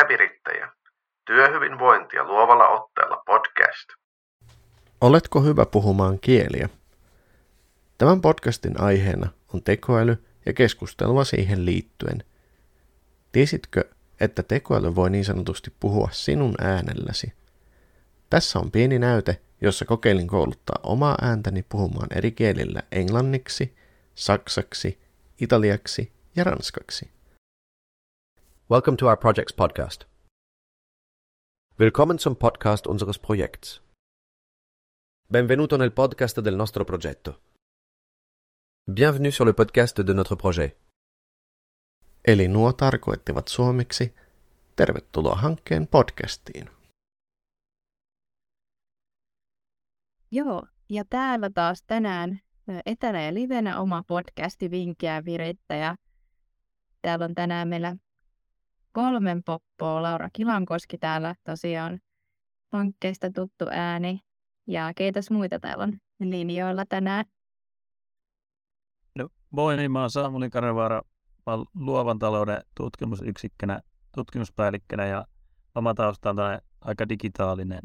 Vinkkejä virittäjä. Työhyvinvointia luovalla otteella podcast. Oletko hyvä puhumaan kieliä? Tämän podcastin aiheena on tekoäly ja keskustelua siihen liittyen. Tiesitkö, että tekoäly voi niin sanotusti puhua sinun äänelläsi? Tässä on pieni näyte, jossa kokeilin kouluttaa omaa ääntäni puhumaan eri kielillä englanniksi, saksaksi, italiaksi ja ranskaksi. Welcome to our project's podcast. Willkommen zum Podcast unseres Projekts. Benvenuto nel podcast del nostro progetto. Bienvenue sur le podcast de notre projet. Eli nuo tarkoittivat suomeksi tervetuloa hankkeen podcastiin. Joo, ja täällä taas tänään etänä ja livenä oma podcasti Vinkkiä virittäjä. Täällä on tänään meillä kolmen poppoa. Laura Kilankoski täällä tosiaan hankkeesta tuttu ääni. Ja keitäs muita täällä on linjoilla tänään? No, moi, niin mä oon Samuli Karevaara. Mä oon luovan talouden tutkimusyksikkönä, tutkimuspäällikkönä ja oma taustalta aika digitaalinen.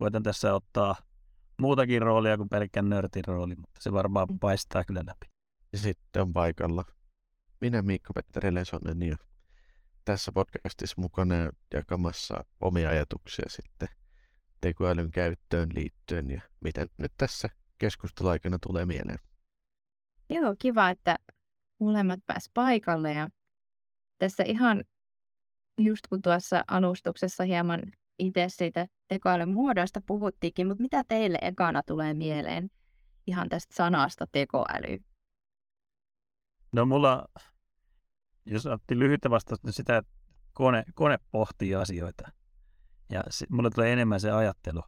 Voitan tässä ottaa muutakin roolia kuin pelkkän nörtin rooli, mutta se varmaan mm. paistaa kyllä läpi. Ja sitten on paikalla minä Miikka-Petteri Lesonen ja tässä podcastissa mukana jakamassa omia ajatuksia sitten tekoälyn käyttöön liittyen ja miten nyt tässä keskusteluaikana tulee mieleen. Joo, kiva, että molemmat pääs paikalle ja tässä ihan just kun tuossa alustuksessa hieman itse siitä tekoälyn muodoista puhuttiinkin, mutta mitä teille ekana tulee mieleen ihan tästä sanasta tekoäly? No mulla, jos otti lyhyttä vastausta, niin sitä, kone, kone pohtii asioita. Ja se, mulle tulee enemmän se ajattelu,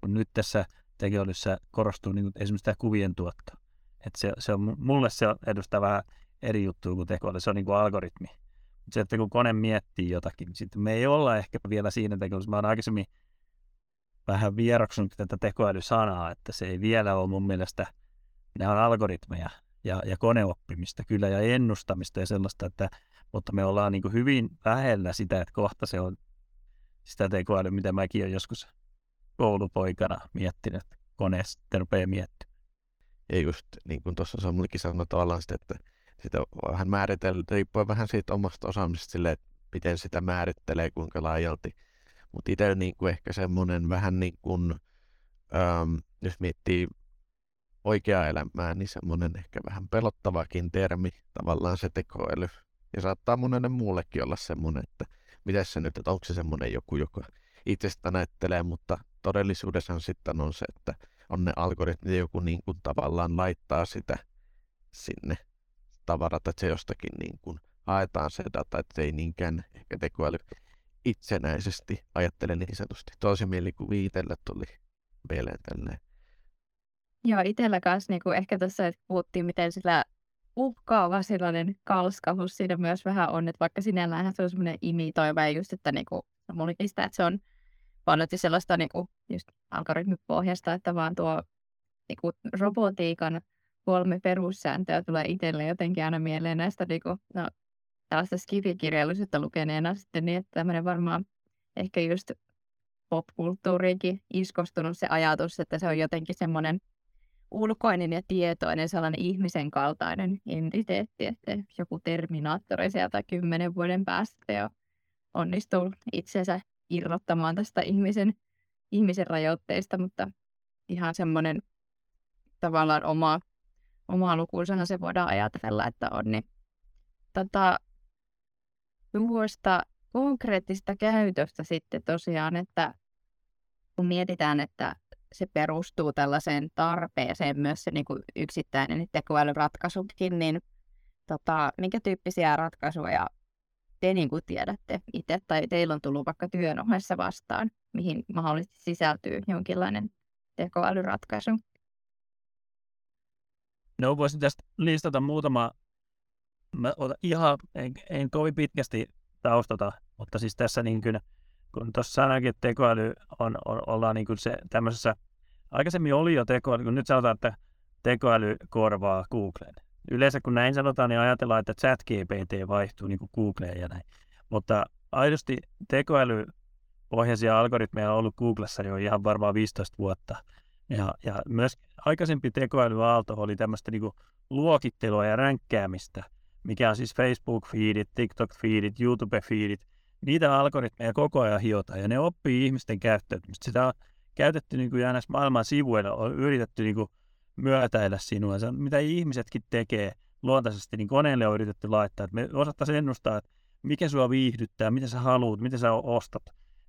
kun nyt tässä tekoälyssä korostuu niin esimerkiksi tämä kuvien tuotto. Että se, se on, mulle se edustaa vähän eri juttu kuin tekoäly, se on niin kuin algoritmi se, että kun kone miettii jotakin, niin sitten me ei olla ehkä vielä siinä tekoälyssä. Mä oon aikaisemmin vähän vieroksunut tätä tekoälysanaa, että se ei vielä ole mun mielestä, ne on algoritmeja ja, ja koneoppimista kyllä ja ennustamista ja sellaista, että, mutta me ollaan niin hyvin lähellä sitä, että kohta se on sitä tekoälyä, mitä mäkin olen joskus koulupoikana miettinyt, että kone sitten rupeaa miettimään. Ja just niin kuin tuossa Samulikin sanoi tavallaan sitä, että sitä vähän määritellä, riippuen vähän siitä omasta osaamisesta sille, että miten sitä määrittelee, kuinka laajalti. Mutta itse niin kuin ehkä semmoinen vähän niin kuin, ähm, jos miettii oikeaa elämää, niin semmoinen ehkä vähän pelottavakin termi, tavallaan se tekoäly. Ja saattaa monelle muullekin olla semmoinen, että miten se nyt, että onko se semmoinen joku, joka itsestä näyttelee, mutta todellisuudessa sitten on se, että on ne algoritmit, joku niin kuin tavallaan laittaa sitä sinne tavarat, että se jostakin niin kuin haetaan se data, että se ei niinkään ehkä tekoäly itsenäisesti ajattele niin sanotusti. Tosi mielikuvi itselle tuli mieleen tälleen. Joo, itsellä kanssa kuin ehkä tässä puhuttiin, miten sillä uhkaava sellainen kalskavus siinä myös vähän on, että vaikka sinällään se on semmoinen imitoiva ja just, että niin kuin, no sitä, että se on paljon sellaista niin kuin, just algoritmipohjasta, että vaan tuo niin kuin robotiikan kolme perussääntöä tulee itselle jotenkin aina mieleen näistä niin kuin, no, tällaista skifikirjallisuutta lukeneena sitten niin, että tämmöinen varmaan ehkä just popkulttuuriinkin iskostunut se ajatus, että se on jotenkin semmoinen ulkoinen ja tietoinen sellainen ihmisen kaltainen entiteetti, että joku terminaattori sieltä kymmenen vuoden päästä jo onnistuu itsensä irrottamaan tästä ihmisen, ihmisen rajoitteista, mutta ihan semmoinen tavallaan oma omaa lukuisena se voidaan ajatella, että on. Niin, tota, tuosta konkreettista käytöstä sitten tosiaan, että kun mietitään, että se perustuu tällaiseen tarpeeseen myös se niin kuin yksittäinen tekoälyratkaisukin, niin tota, minkä tyyppisiä ratkaisuja te niin kuin tiedätte itse tai teillä on tullut vaikka työn ohessa vastaan, mihin mahdollisesti sisältyy jonkinlainen tekoälyratkaisu? No voisin tästä listata muutama, mä ihan, en, en kovin pitkästi taustata, mutta siis tässä niin kuin, kun tuossa sanoinkin, että tekoäly on, on, ollaan niin kuin se tämmöisessä, aikaisemmin oli jo tekoäly, kun nyt sanotaan, että tekoäly korvaa Googlen. Yleensä kun näin sanotaan, niin ajatellaan, että chat GPT vaihtuu niin kuin Googleen ja näin. Mutta aidosti tekoälypohjaisia algoritmeja on ollut Googlessa jo ihan varmaan 15 vuotta. Ja, ja myös aikaisempi tekoälyaalto oli tämmöistä niin luokittelua ja ränkkäämistä, mikä on siis Facebook-feedit, TikTok-feedit, YouTube-feedit. Niitä algoritmeja koko ajan hiotaan ja ne oppii ihmisten käyttäytymistä. Sitä on käytetty niin kuin näissä maailman sivuilla, on yritetty niin kuin myötäillä sinua. Se on, mitä ihmisetkin tekee luontaisesti, niin koneelle on yritetty laittaa. Että me osattaisiin ennustaa, että mikä sua viihdyttää, mitä sä haluat, mitä sä ostat.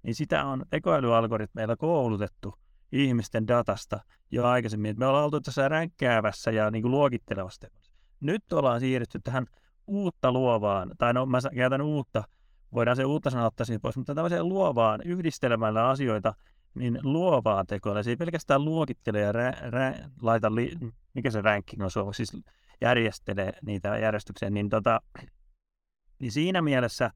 Niin sitä on tekoälyalgoritmeilla koulutettu ihmisten datasta jo aikaisemmin. me ollaan oltu tässä ränkkäävässä ja niin kuin luokittelevassa Nyt ollaan siirrytty tähän uutta luovaan, tai no mä käytän uutta, voidaan se uutta sanoa ottaa pois, mutta tämmöiseen luovaan yhdistelemällä asioita, niin luovaa tekoa. Se ei pelkästään luokittele ja rä, rä, laita, li, mikä se ranking on suomeksi, siis järjestele niitä järjestykseen, niin, tota, niin siinä mielessä,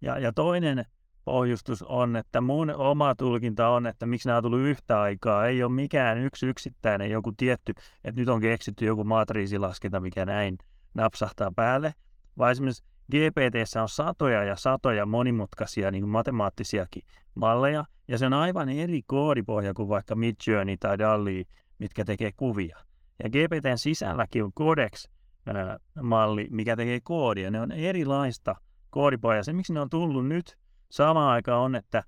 ja, ja toinen pohjustus on, että mun oma tulkinta on, että miksi nämä on tullut yhtä aikaa. Ei ole mikään yksi yksittäinen joku tietty, että nyt on keksitty joku matriisilaskenta, mikä näin napsahtaa päälle, vaan esimerkiksi GPT on satoja ja satoja monimutkaisia niin matemaattisiakin malleja, ja se on aivan eri koodipohja kuin vaikka Midjourney tai DALI, mitkä tekee kuvia. Ja GPTn sisälläkin on Codex-malli, mikä tekee koodia. Ne on erilaista koodipohjaa. Se, miksi ne on tullut nyt samaan aikaan on, että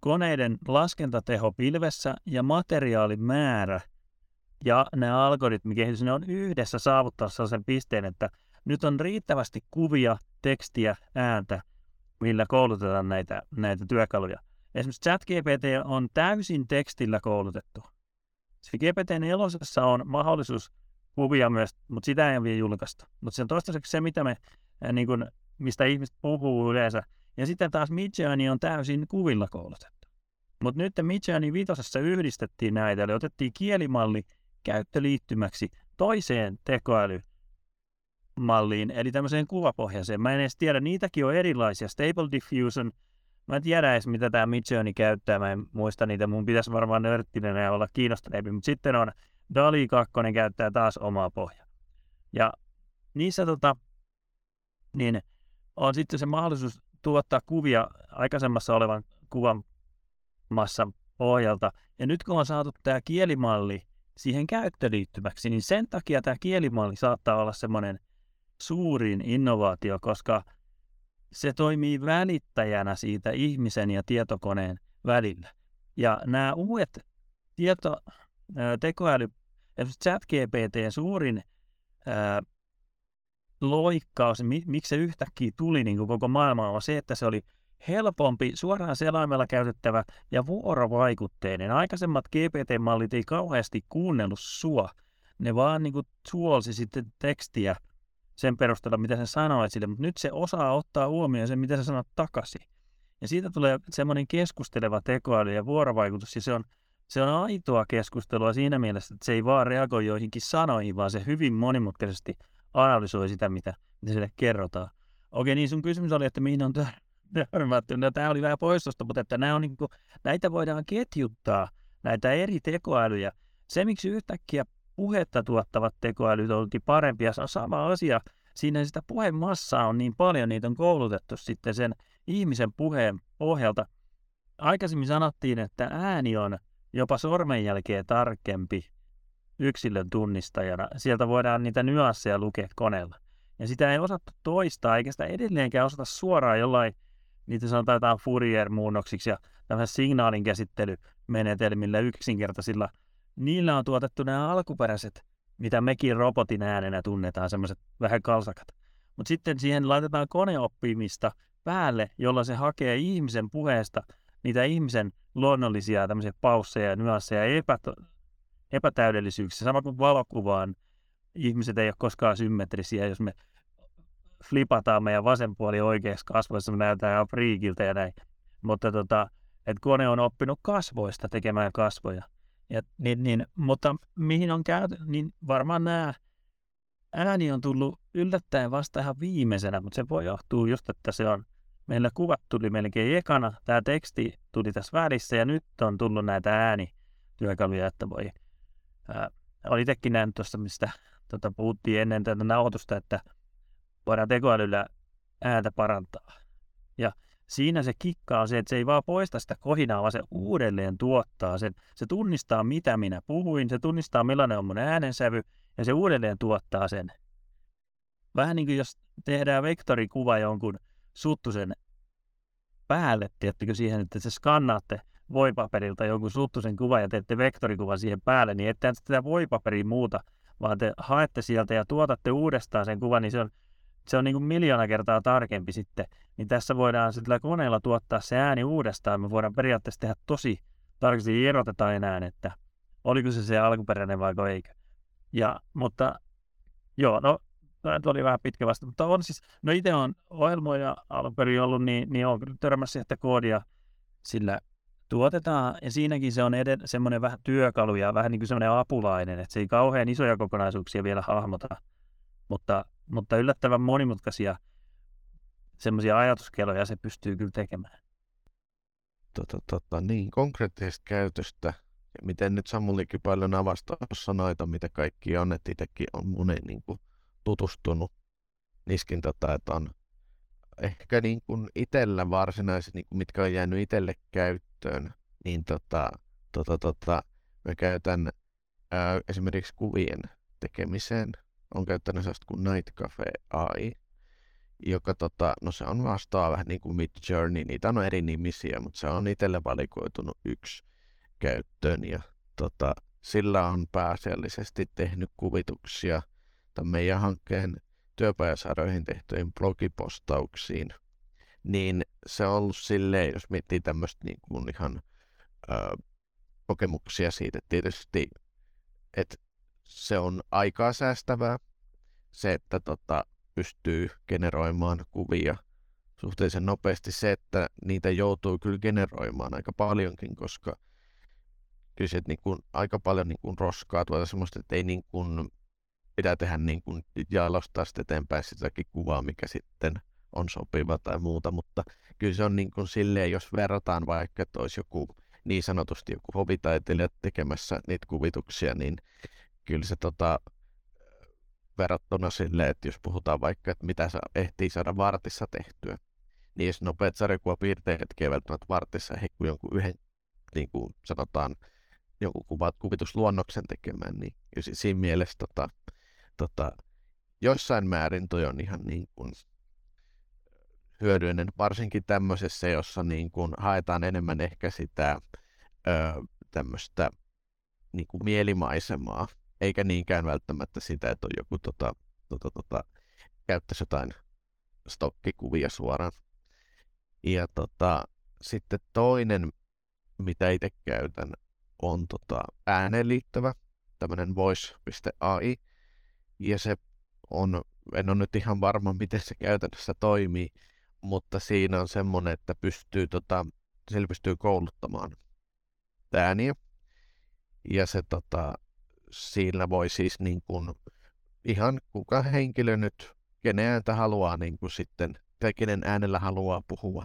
koneiden laskentateho pilvessä ja materiaalimäärä ja ne algoritmikehitys, ne on yhdessä saavuttaa sellaisen pisteen, että nyt on riittävästi kuvia, tekstiä, ääntä, millä koulutetaan näitä, näitä työkaluja. Esimerkiksi ChatGPT on täysin tekstillä koulutettu. Se GPT 4 on mahdollisuus kuvia myös, mutta sitä ei ole vielä julkaista. Mutta se on toistaiseksi se, mitä me, niin kuin, mistä ihmiset puhuu yleensä. Ja sitten taas Midjourney on täysin kuvilla koulutettu. Mutta nyt Midjourney vitosessa yhdistettiin näitä, eli otettiin kielimalli käyttöliittymäksi toiseen tekoäly malliin, eli tämmöiseen kuvapohjaiseen. Mä en edes tiedä, niitäkin on erilaisia. Stable Diffusion, mä en tiedä edes, mitä tämä Midjourney käyttää, mä en muista niitä, mun pitäisi varmaan nörttinen ja olla kiinnostuneempi, mutta sitten on DALI 2 käyttää taas omaa pohjaa. Ja niissä tota, niin on sitten se mahdollisuus tuottaa kuvia aikaisemmassa olevan kuvan massan pohjalta. Ja nyt kun on saatu tämä kielimalli siihen käyttöliittymäksi, niin sen takia tämä kielimalli saattaa olla semmoinen suurin innovaatio, koska se toimii välittäjänä siitä ihmisen ja tietokoneen välillä. Ja nämä uudet tieto, tekoäly, ChatGPT suurin ää, loikkaus, miksi se yhtäkkiä tuli niin kuin koko maailmaan, on se, että se oli helpompi, suoraan selaimella käytettävä ja vuorovaikutteinen. Aikaisemmat GPT-mallit ei kauheasti kuunnellut sua. Ne vaan niin kuin suolsi sitten tekstiä sen perusteella, mitä sä sanoit sille, mutta nyt se osaa ottaa huomioon sen, mitä sä sanot takaisin. Ja siitä tulee semmoinen keskusteleva tekoäly ja vuorovaikutus, ja se on, se on aitoa keskustelua siinä mielessä, että se ei vaan reagoi joihinkin sanoihin, vaan se hyvin monimutkaisesti analysoi sitä, mitä, mitä sille kerrotaan. Okei, niin sun kysymys oli, että mihin on törmätty. No, tämä oli vähän poistosta, mutta että nämä on niin kuin, näitä voidaan ketjuttaa, näitä eri tekoälyjä. Se, miksi yhtäkkiä puhetta tuottavat tekoälyt onkin parempia, se on sama asia. Siinä sitä puhemassaa on niin paljon, niitä on koulutettu sitten sen ihmisen puheen pohjalta. Aikaisemmin sanottiin, että ääni on jopa sormenjälkeen tarkempi yksilön tunnistajana. Sieltä voidaan niitä nyansseja lukea koneella. Ja sitä ei osattu toistaa, eikä sitä edelleenkään osata suoraan jollain, niitä sanotaan Fourier-muunnoksiksi ja tämmöisen signaalin käsittelymenetelmillä yksinkertaisilla. Niillä on tuotettu nämä alkuperäiset, mitä mekin robotin äänenä tunnetaan, semmoiset vähän kalsakat. Mutta sitten siihen laitetaan koneoppimista päälle, jolla se hakee ihmisen puheesta niitä ihmisen luonnollisia tämmöisiä pausseja, nyansseja, epät- epätäydellisyyksiä. Sama kuin valokuvaan ihmiset ei ole koskaan symmetrisiä. Jos me flipataan meidän vasen puoli oikeaksi kasvoissa, me näytetään ihan friikiltä ja näin. Mutta tota, että kone on oppinut kasvoista tekemään kasvoja. Ja, niin, niin, mutta mihin on käyty, niin varmaan nämä ääni on tullut yllättäen vasta ihan viimeisenä, mutta se voi johtua just, että se on, meillä kuvat tuli melkein ekana, tämä teksti tuli tässä välissä ja nyt on tullut näitä äänityökaluja, että voi Ää, oli itsekin nähnyt tuossa, mistä tota, puhuttiin ennen tätä nauhoitusta, että voidaan tekoälyllä ääntä parantaa. Ja siinä se kikka on se, että se ei vaan poista sitä kohinaa, vaan se uudelleen tuottaa sen. Se tunnistaa, mitä minä puhuin, se tunnistaa, millainen on mun äänensävy, ja se uudelleen tuottaa sen. Vähän niin kuin jos tehdään vektorikuva jonkun suttusen päälle, tiettikö siihen, että se skannaatte voipaperilta jonkun suttusen kuvan ja teette vektorikuvan siihen päälle, niin ette sitä voipaperia muuta, vaan te haette sieltä ja tuotatte uudestaan sen kuvan, niin se on, se on niin kuin miljoona kertaa tarkempi sitten. Niin tässä voidaan sillä koneella tuottaa se ääni uudestaan. Me voidaan periaatteessa tehdä tosi tarkasti erotetaan enää, että oliko se se alkuperäinen vai eikö. Ja, mutta joo, no Tämä oli vähän pitkä vasta, mutta on siis, no itse on ohjelmoija alun perin ollut, niin, niin on törmässä että koodia sillä tuotetaan, ja siinäkin se on eden, semmoinen vähän työkalu ja vähän niin kuin semmoinen apulainen, että se ei kauhean isoja kokonaisuuksia vielä hahmota, mutta, mutta yllättävän monimutkaisia semmoisia ajatuskeloja se pystyy kyllä tekemään. Tota, tota, niin, konkreettisesta käytöstä, ja miten nyt Samulikin paljon avastaa noita, mitä kaikki on, että itsekin on monen niin kuin, tutustunut niskin, tota, että on ehkä niin kuin itsellä varsinaiset, niin kuin mitkä on jäänyt itselle käyttöön, niin tota, tota, tota, mä käytän ää, esimerkiksi kuvien tekemiseen. On käyttänyt sellaista kuin Night Cafe AI, joka tota, no se on vastaa vähän niin kuin Mid Journey, niitä on eri nimisiä, mutta se on itselle valikoitunut yksi käyttöön ja tota, sillä on pääasiallisesti tehnyt kuvituksia – tämän meidän hankkeen työpajasarjoihin tehtyihin blogipostauksiin, niin se on ollut silleen, jos miettii tämmöistä niin kuin ihan ö, kokemuksia siitä, että tietysti, että se on aikaa säästävää, se, että tota, pystyy generoimaan kuvia suhteellisen nopeasti, se, että niitä joutuu kyllä generoimaan aika paljonkin, koska kyllä se niin kuin, aika paljon niin kuin roskaa tuota semmoista, että ei niin kuin, pitää tehdä niin kuin jalostaa sitten eteenpäin sitäkin kuvaa, mikä sitten on sopiva tai muuta, mutta kyllä se on niin kuin silleen, jos verrataan vaikka, että olisi joku niin sanotusti joku hobitaiteilija tekemässä niitä kuvituksia, niin kyllä se tota, verrattuna silleen, että jos puhutaan vaikka, että mitä se ehtii saada vartissa tehtyä, niin jos nopeat sarjakuvapiirteet välttämättä vartissa ehdi kuin jonkun yhden, niin kuin sanotaan, jonkun kuvat, kuvitusluonnoksen tekemään, niin siinä mielessä tota, tota, jossain määrin toi on ihan niin kuin hyödyllinen, varsinkin tämmöisessä, jossa niin kuin haetaan enemmän ehkä sitä ö, tämmöistä niin kuin mielimaisemaa, eikä niinkään välttämättä sitä, että on joku tota, tota, tota, käyttäisi jotain stokkikuvia suoraan. Ja tota, sitten toinen, mitä itse käytän, on tota, ääneen liittyvä, tämmöinen voice.ai, ja se on, en ole nyt ihan varma, miten se käytännössä toimii, mutta siinä on semmoinen, että pystyy, tota, sillä pystyy kouluttamaan ääniä. Ja se tota, siinä voi siis niin kuin, ihan kuka henkilö nyt, kenen ääntä haluaa niin kuin sitten, tai kenen äänellä haluaa puhua,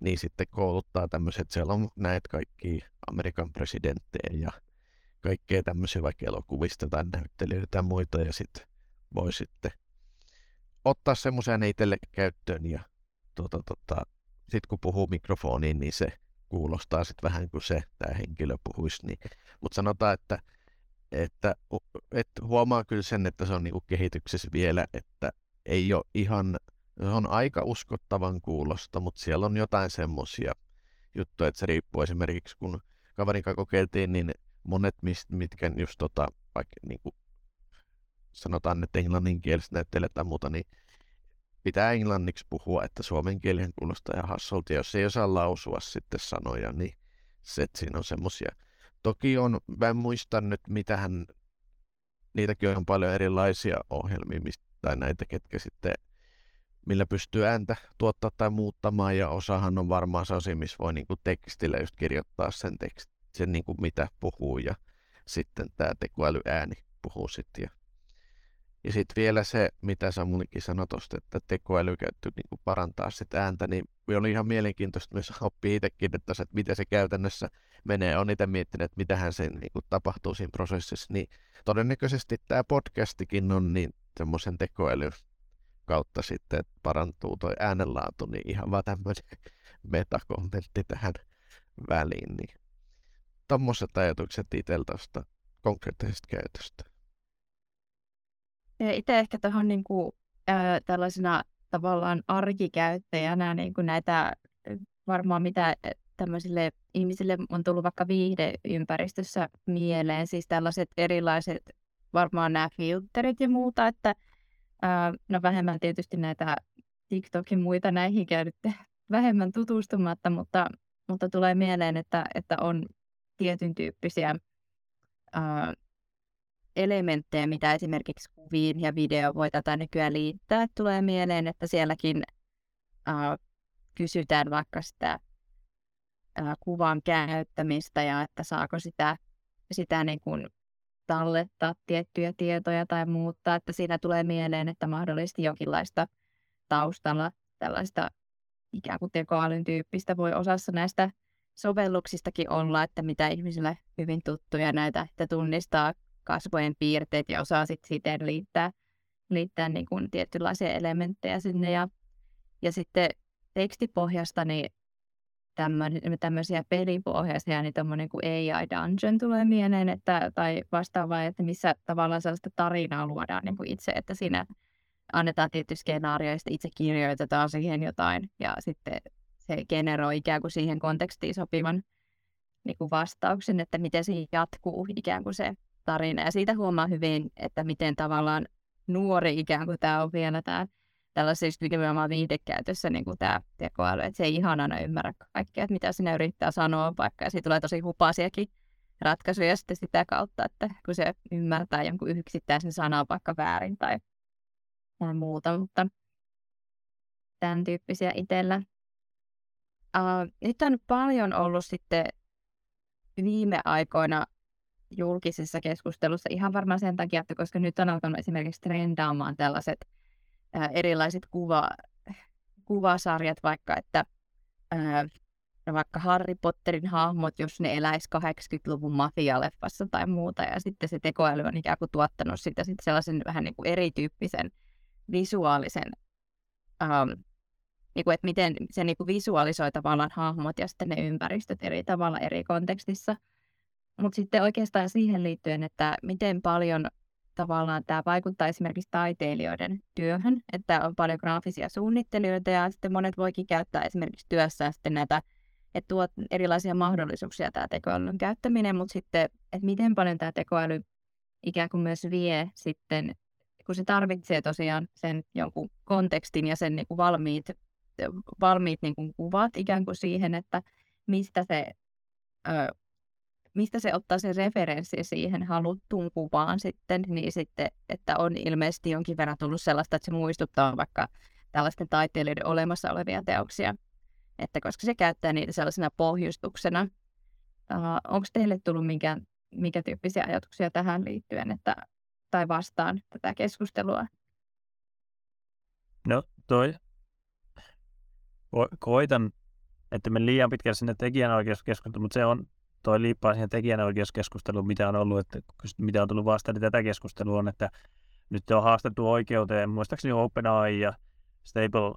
niin sitten kouluttaa tämmöiset, siellä on näet kaikki Amerikan presidenttejä ja kaikkea tämmöisiä vaikka elokuvista tai näyttelijöitä tai muita, ja sitten voi sitten ottaa semmoisen itselle käyttöön ja tota, tota, sitten kun puhuu mikrofoniin, niin se kuulostaa sitten vähän kuin se tämä henkilö puhuisi. Niin. Mutta sanotaan, että, että, että huomaa kyllä sen, että se on niinku kehityksessä vielä, että ei ole ihan, se on aika uskottavan kuulosta, mutta siellä on jotain semmoisia juttuja, että se riippuu esimerkiksi, kun kaverin kokeiltiin, niin monet, mitkä just tota, vaikka kuin sanotaan, että englanninkieliset näyttelijät tai muuta, niin pitää englanniksi puhua, että suomen kielen kuulostaa ihan hassulta. Jos ei osaa lausua sitten sanoja, niin se, että siinä on semmoisia. Toki on, mä en muista nyt mitähän, niitäkin on paljon erilaisia ohjelmia, mistä, tai näitä, ketkä sitten, millä pystyy ääntä tuottaa tai muuttamaan, ja osahan on varmaan sellaisia, missä voi niin kuin tekstillä just kirjoittaa sen tekstin, sen niin kuin mitä puhuu, ja sitten tämä tekoälyääni puhuu sitten, ja Ja sitten vielä se, mitä Samulikin sanoi tuosta, että tekoäly käyttö niin parantaa sitä ääntä, niin oli ihan mielenkiintoista myös oppia itsekin, että, että miten se käytännössä menee. Olen itse miettinyt, että mitähän se niin kuin tapahtuu siinä prosessissa. Niin todennäköisesti tämä podcastikin on niin semmoisen tekoäly kautta sitten että parantuu tuo äänenlaatu, niin ihan vaan tämmöinen metakommentti tähän väliin. Niin. Tuommoiset ajatukset tuosta konkreettisesta käytöstä. Itse ehkä tuohon niin kuin, äh, tällaisena tavallaan arkikäyttäjänä niin kuin näitä varmaan mitä tämmöisille ihmisille on tullut vaikka viihdeympäristössä mieleen, siis tällaiset erilaiset varmaan nämä filterit ja muuta, että ää, no vähemmän tietysti näitä TikTokin muita näihin käynyt vähemmän tutustumatta, mutta, mutta tulee mieleen, että, että on tietyn tyyppisiä ää, elementtejä, mitä esimerkiksi kuviin ja video voi tätä nykyään liittää. Tulee mieleen, että sielläkin ää, kysytään vaikka sitä ää, kuvan käyttämistä ja että saako sitä, sitä niin kuin tallettaa tiettyjä tietoja tai muuttaa, että siinä tulee mieleen, että mahdollisesti jonkinlaista taustalla tällaista ikään kuin tekoälyn tyyppistä voi osassa näistä sovelluksistakin olla, että mitä ihmisille hyvin tuttuja näitä, että tunnistaa kasvojen piirteet ja osaa sitten siten liittää, liittää niin kuin tietynlaisia elementtejä sinne. Ja, ja sitten tekstipohjasta niin tämmöisiä pelipohjaisia, niin tämmöinen kuin AI Dungeon tulee mieleen, että, tai vastaavaa, että missä tavallaan sellaista tarinaa luodaan niin kuin itse, että siinä annetaan tietty skenaario ja itse kirjoitetaan siihen jotain ja sitten se generoi ikään kuin siihen kontekstiin sopivan niin kuin vastauksen, että miten se jatkuu ikään kuin se tarina. Ja siitä huomaa hyvin, että miten tavallaan nuori ikään kuin tämä on vielä tämä tällaisessa nimenomaan viihdekäytössä niin kuin tämä tekoäly, että se ei ihan aina ymmärrä kaikkea, että mitä sinä yrittää sanoa vaikka, ja siitä tulee tosi hupasiakin ratkaisuja sitten sitä kautta, että kun se ymmärtää jonkun yksittäisen sanan vaikka väärin tai, tai muuta, mutta tämän tyyppisiä itsellä. Uh, nyt on paljon ollut sitten viime aikoina julkisessa keskustelussa ihan varmaan sen takia, että koska nyt on alkanut esimerkiksi trendaamaan tällaiset ää, erilaiset kuva, kuvasarjat, vaikka että ää, no vaikka Harry Potterin hahmot, jos ne eläisi 80-luvun mafialeffassa tai muuta, ja sitten se tekoäly on ikään kuin tuottanut sitä sitten sellaisen vähän niin kuin erityyppisen visuaalisen, ähm, niin kuin, että miten se niin kuin visualisoi tavallaan hahmot ja sitten ne ympäristöt eri tavalla eri kontekstissa. Mutta sitten oikeastaan siihen liittyen, että miten paljon tavallaan tämä vaikuttaa esimerkiksi taiteilijoiden työhön, että on paljon graafisia suunnittelijoita ja sitten monet voikin käyttää esimerkiksi työssään sitten näitä, että tuo erilaisia mahdollisuuksia tämä tekoälyn käyttäminen, mutta sitten, että miten paljon tämä tekoäly ikään kuin myös vie sitten, kun se tarvitsee tosiaan sen jonkun kontekstin ja sen niin kuin valmiit, valmiit niin kuin kuvat ikään kuin siihen, että mistä se ö, mistä se ottaa sen referenssi siihen haluttuun kuvaan sitten, niin sitten, että on ilmeisesti jonkin verran tullut sellaista, että se muistuttaa vaikka tällaisten taiteilijoiden olemassa olevia teoksia, että koska se käyttää niitä sellaisena pohjustuksena. Uh, Onko teille tullut minkä, minkä tyyppisiä ajatuksia tähän liittyen, että, tai vastaan tätä keskustelua? No toi, koitan, että me liian pitkälle sinne tekijänoikeuskeskusteluun, mutta se on toi liippaa siihen tekijänoikeuskeskusteluun, mitä on ollut, että mitä on tullut vastaan, niin tätä keskustelua on, että nyt on haastettu oikeuteen, muistaakseni OpenAI ja Stable,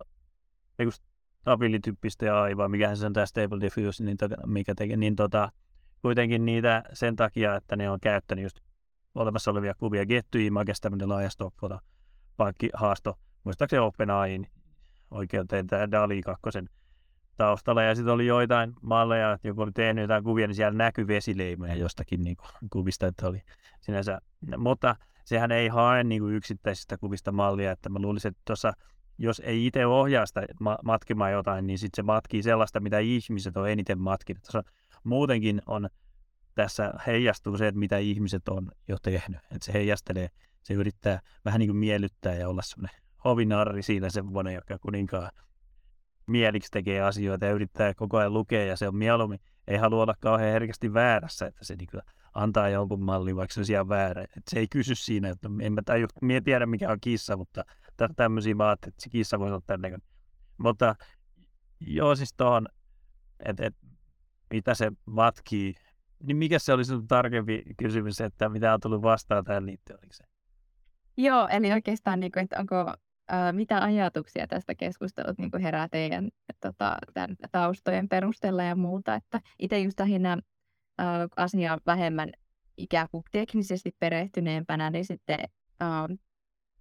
ei Stability.ai vai mikä se on tämä Stable Diffusion, niin, tota, mikä teki, niin tota, kuitenkin niitä sen takia, että ne on käyttänyt just olemassa olevia kuvia. Getty Images, tämmöinen laaja stockfoto haasto, muistaakseni OpenAIin oikeuteen tämä DALI 2 taustalla. Ja sitten oli joitain malleja, joku oli tehnyt jotain kuvia, niin siellä näkyi vesileimoja jostakin niin kuin, kuvista, että oli sinänsä. Mutta sehän ei hae niin kuin yksittäisistä kuvista mallia, että mä luulisin, että tuossa jos ei itse ohjaa sitä matkimaan jotain, niin sitten se matkii sellaista, mitä ihmiset on eniten matkinut. Tuossa muutenkin on, tässä heijastuu se, että mitä ihmiset on jo tehnyt. Että se heijastelee, se yrittää vähän niin kuin miellyttää ja olla semmoinen hovinarri siinä semmoinen, joka kuninkaan mieliksi tekee asioita ja yrittää koko ajan lukea ja se on mieluummin, ei halua olla kauhean herkästi väärässä, että se niin antaa jonkun mallin, vaikka se on ihan väärä. Et se ei kysy siinä, että en mä, taju, en tiedä mikä on kissa, mutta tämmöisiä mä että se kissa voisi olla tänne. Mutta joo, siis tuohon, että et, mitä se matkii, niin mikä se olisi tarkempi kysymys, että mitä on tullut vastaan tähän liittyen? Joo, eli oikeastaan, niin kuin, että onko ää, mitä ajatuksia tästä keskustelut niin herää teidän tota, tämän taustojen perusteella ja muuta. Että itse just lähinnä ää, asiaan vähemmän ikään kuin teknisesti perehtyneempänä, niin sitten ää,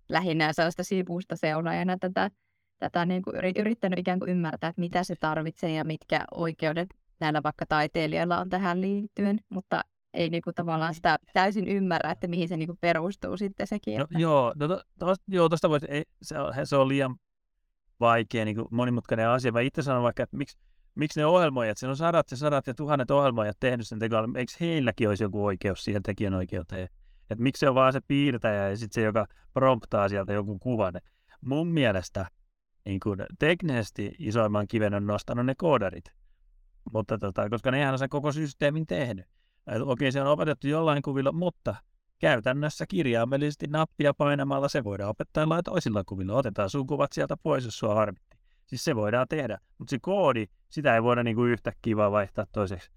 lähinnä sellaista sivusta seuraajana tätä, tätä niin kuin yrittänyt ikään kuin ymmärtää, että mitä se tarvitsee ja mitkä oikeudet näillä vaikka taiteilijoilla on tähän liittyen, mutta ei niinku tavallaan sitä täysin ymmärrä, että mihin se niinku perustuu sitten sekin. No, joo, no, to, to, joo, tosta voisi, ei, se, on, se on liian vaikea, niin kuin monimutkainen asia. Mä itse sanon vaikka, että miksi, miksi ne ohjelmoijat, siinä on sadat ja sadat ja tuhannet ohjelmoijat tehnyt sen tekoälyn, eikö heilläkin olisi joku oikeus siihen tekijänoikeuteen? Että miksi se on vaan se piirtäjä ja sitten se, joka promptaa sieltä joku kuvan. Mun mielestä niin kuin teknisesti isoimman kiven on nostanut ne koodarit. Mutta tota, koska nehän on sen koko systeemin tehnyt. Okei, se on opetettu jollain kuvilla, mutta käytännössä kirjaimellisesti nappia painamalla se voidaan opettaa jollain toisilla kuvilla. Otetaan sun kuvat sieltä pois, jos sua harmitti. Siis se voidaan tehdä, mutta se koodi, sitä ei voida niinku yhtäkkiä vaan vaihtaa toiseksi.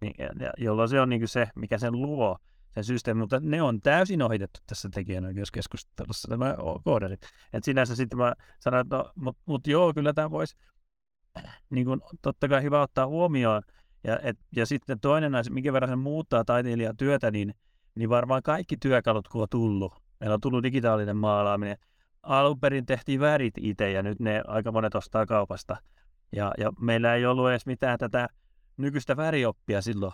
Niin, jolloin se on niinku se, mikä sen luo, sen systeemi, mutta ne on täysin ohitettu tässä tekijänoikeuskeskustelussa, nämä kooderit. Et sinänsä sitten mä sanoin, että no, mutta mut joo, kyllä tämä voisi niin kuin, totta kai hyvä ottaa huomioon, ja, et, ja sitten toinen asia, minkä verran se muuttaa taiteilijan työtä, niin, niin varmaan kaikki työkalut, kun on tullut, meillä on tullut digitaalinen maalaaminen, alun perin tehtiin värit itse ja nyt ne aika monet ostaa kaupasta. Ja, ja meillä ei ollut edes mitään tätä nykyistä värioppia silloin.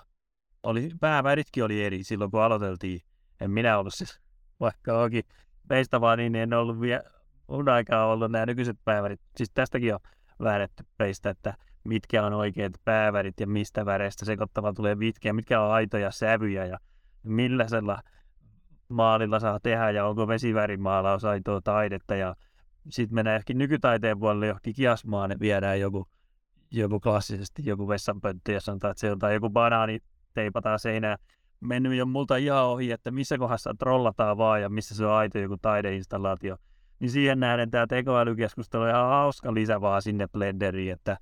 Oli, pääväritkin oli eri silloin, kun aloiteltiin. En minä ollut siis, vaikka onkin meistä vaan niin, en ollut vielä mun aikaa ollut nämä nykyiset päävärit. Siis tästäkin on väännetty peistä, että mitkä on oikeat päävärit ja mistä väreistä sekoittava tulee vitkeä, mitkä on aitoja sävyjä ja millaisella maalilla saa tehdä ja onko vesivärimaalaus aitoa taidetta ja sitten mennään ehkä nykytaiteen puolelle johonkin kiasmaan, että viedään joku, joku klassisesti joku vessanpönttö ja sanotaan, että se on tai joku banaani teipataan seinään. Mennyt jo multa ihan ohi, että missä kohdassa trollataan vaan ja missä se on aito joku taideinstallaatio. Niin siihen nähden tämä tekoälykeskustelu on ihan hauska lisä vaan sinne Blenderiin, että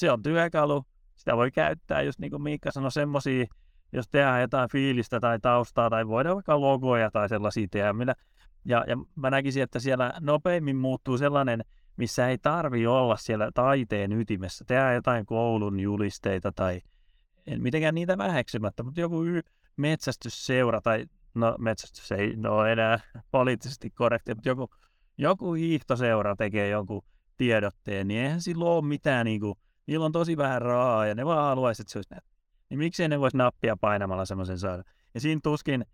se on työkalu, sitä voi käyttää, just niin kuin Miikka sanoi, semmoisia, jos tehdään jotain fiilistä tai taustaa tai voidaan vaikka logoja tai sellaisia tehdä. Minä, ja, ja mä näkisin, että siellä nopeimmin muuttuu sellainen, missä ei tarvi olla siellä taiteen ytimessä. Tehdään jotain koulun julisteita tai en mitenkään niitä väheksymättä, mutta joku metsästysseura tai no metsästys ei ole enää poliittisesti korrekti, mutta joku, joku hiihtoseura tekee jonkun tiedotteen, niin eihän silloin ole mitään niin kuin, niillä on tosi vähän rahaa ja ne vaan haluaisi, että se olisi. Niin miksei ne voisi nappia painamalla semmoisen saada. Ja siinä tuskin